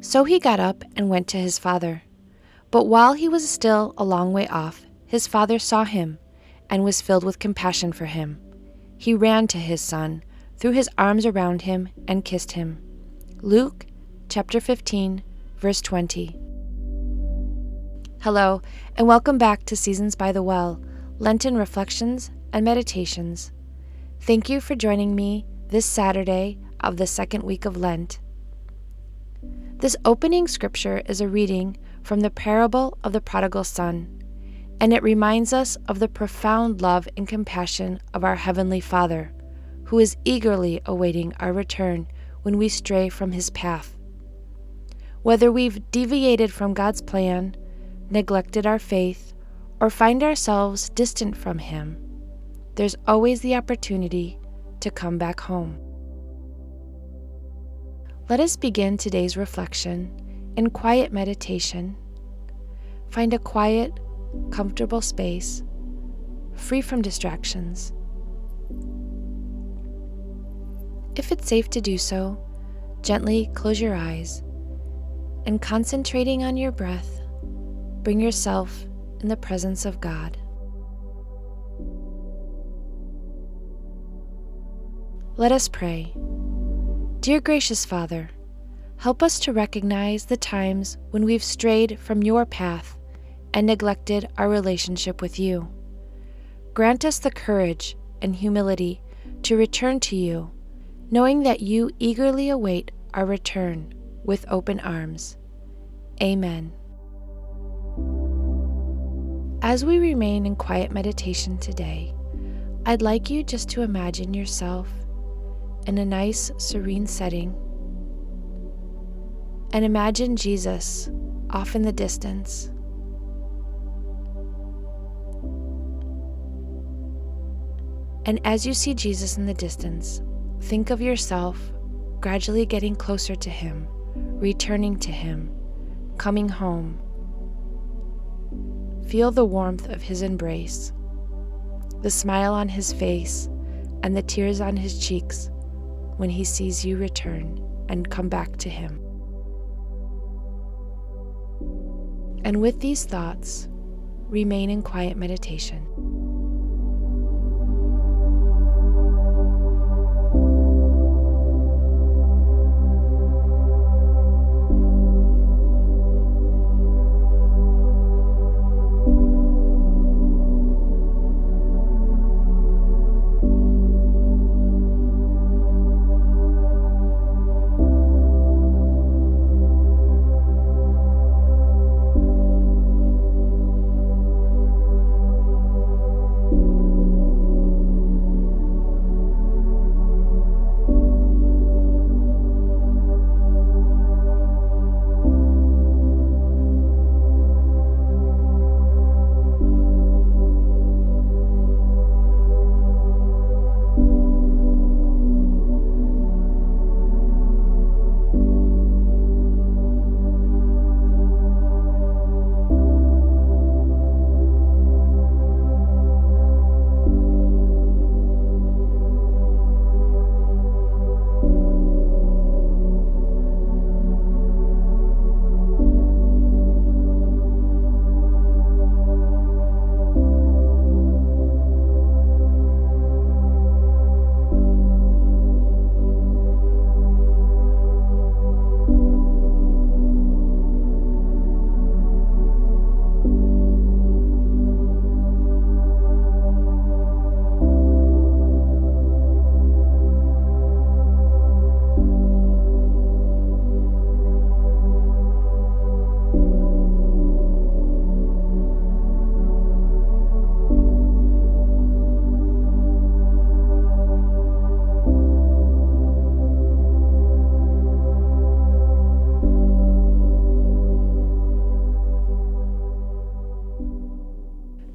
So he got up and went to his father. But while he was still a long way off, his father saw him and was filled with compassion for him. He ran to his son, threw his arms around him, and kissed him. Luke chapter 15, verse 20. Hello, and welcome back to Seasons by the Well, Lenten Reflections and Meditations. Thank you for joining me this Saturday of the second week of Lent. This opening scripture is a reading from the parable of the prodigal son, and it reminds us of the profound love and compassion of our Heavenly Father, who is eagerly awaiting our return when we stray from His path. Whether we've deviated from God's plan, neglected our faith, or find ourselves distant from Him, there's always the opportunity to come back home. Let us begin today's reflection in quiet meditation. Find a quiet, comfortable space, free from distractions. If it's safe to do so, gently close your eyes and concentrating on your breath, bring yourself in the presence of God. Let us pray. Dear gracious Father, help us to recognize the times when we've strayed from your path and neglected our relationship with you. Grant us the courage and humility to return to you, knowing that you eagerly await our return with open arms. Amen. As we remain in quiet meditation today, I'd like you just to imagine yourself in a nice, serene setting and imagine Jesus off in the distance. And as you see Jesus in the distance, think of yourself gradually getting closer to Him, returning to Him coming home. Feel the warmth of his embrace, the smile on his face, and the tears on his cheeks when he sees you return and come back to him. And with these thoughts, remain in quiet meditation.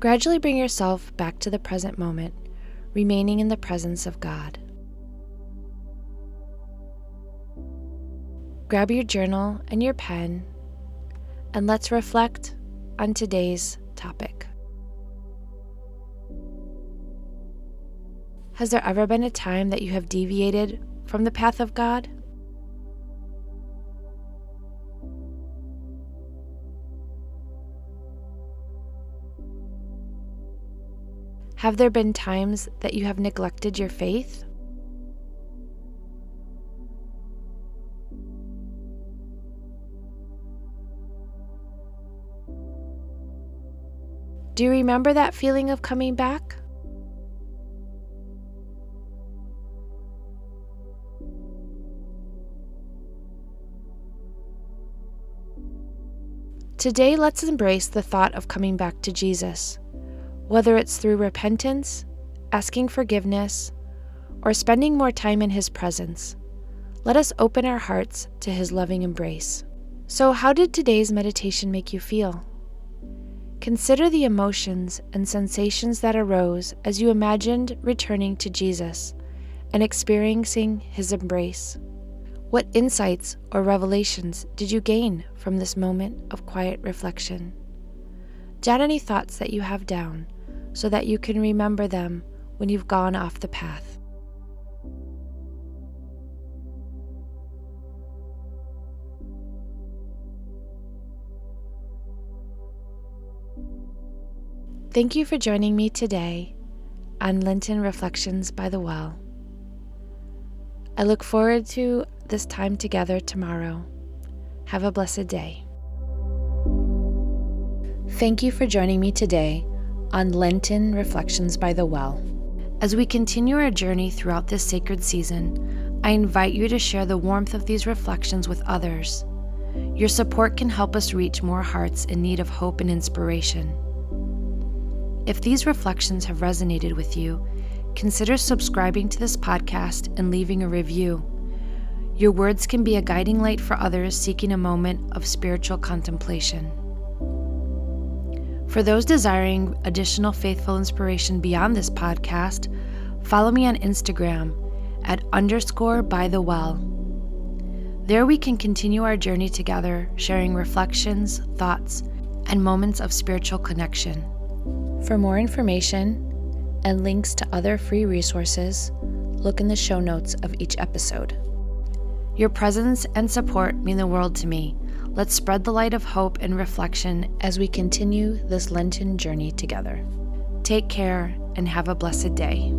Gradually bring yourself back to the present moment, remaining in the presence of God. Grab your journal and your pen, and let's reflect on today's topic. Has there ever been a time that you have deviated from the path of God? Have there been times that you have neglected your faith? Do you remember that feeling of coming back? Today, let's embrace the thought of coming back to Jesus, whether it's through repentance, asking forgiveness, or spending more time in His presence. Let us open our hearts to His loving embrace. So, how did today's meditation make you feel? Consider the emotions and sensations that arose as you imagined returning to Jesus and experiencing his embrace. What insights or revelations did you gain from this moment of quiet reflection? Jot any thoughts that you have down so that you can remember them when you've gone off the path. Thank you for joining me today on Lenten Reflections by the Well. I look forward to this time together tomorrow. Have a blessed day. Thank you for joining me today on Lenten Reflections by the Well. As we continue our journey throughout this sacred season, I invite you to share the warmth of these reflections with others. Your support can help us reach more hearts in need of hope and inspiration. If these reflections have resonated with you, consider subscribing to this podcast and leaving a review. Your words can be a guiding light for others seeking a moment of spiritual contemplation. For those desiring additional faithful inspiration beyond this podcast, follow me on Instagram at underscore by the well. There we can continue our journey together, sharing reflections, thoughts, and moments of spiritual connection. For more information and links to other free resources, look in the show notes of each episode. Your presence and support mean the world to me. Let's spread the light of hope and reflection as we continue this Lenten journey together. Take care and have a blessed day.